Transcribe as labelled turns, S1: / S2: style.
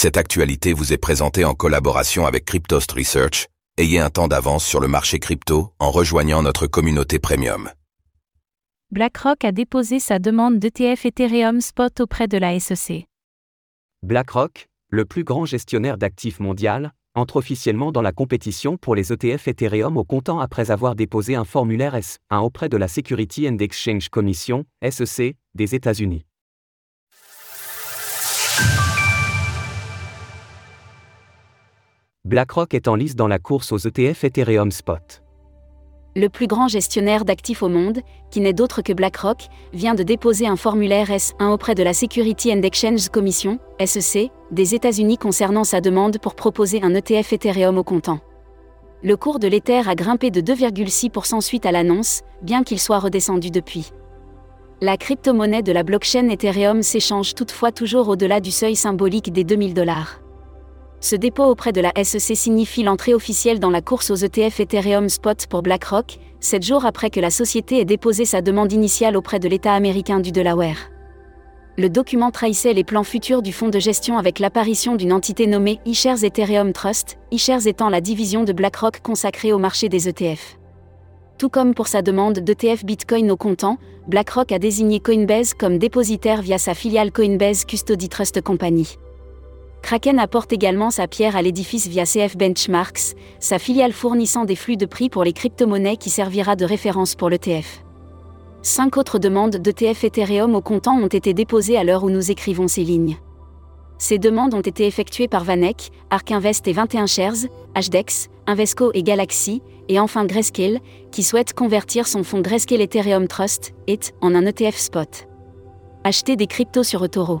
S1: Cette actualité vous est présentée en collaboration avec Cryptost Research. Ayez un temps d'avance sur le marché crypto en rejoignant notre communauté premium.
S2: BlackRock a déposé sa demande d'ETF Ethereum Spot auprès de la SEC.
S3: BlackRock, le plus grand gestionnaire d'actifs mondial, entre officiellement dans la compétition pour les ETF Ethereum au comptant après avoir déposé un formulaire S1 auprès de la Security and Exchange Commission, SEC, des États-Unis. BlackRock est en lice dans la course aux ETF Ethereum Spot.
S4: Le plus grand gestionnaire d'actifs au monde, qui n'est d'autre que BlackRock, vient de déposer un formulaire S1 auprès de la Security and Exchange Commission, SEC, des États-Unis concernant sa demande pour proposer un ETF Ethereum au comptant. Le cours de l'Ether a grimpé de 2,6% suite à l'annonce, bien qu'il soit redescendu depuis. La crypto-monnaie de la blockchain Ethereum s'échange toutefois toujours au-delà du seuil symbolique des 2000 dollars. Ce dépôt auprès de la SEC signifie l'entrée officielle dans la course aux ETF Ethereum Spot pour BlackRock, sept jours après que la société ait déposé sa demande initiale auprès de l'État américain du Delaware. Le document trahissait les plans futurs du fonds de gestion avec l'apparition d'une entité nommée eShares Ethereum Trust, eShares étant la division de BlackRock consacrée au marché des ETF. Tout comme pour sa demande d'ETF Bitcoin au comptant, BlackRock a désigné Coinbase comme dépositaire via sa filiale Coinbase Custody Trust Company. Kraken apporte également sa pierre à l'édifice via CF Benchmarks, sa filiale fournissant des flux de prix pour les crypto-monnaies qui servira de référence pour l'ETF. Cinq autres demandes d'ETF Ethereum au comptant ont été déposées à l'heure où nous écrivons ces lignes. Ces demandes ont été effectuées par Vanek, Ark Invest et 21 Shares, HDEX, Invesco et Galaxy, et enfin Grayscale, qui souhaite convertir son fonds Grayscale Ethereum Trust, ETH, en un ETF spot. Acheter des cryptos sur eToro.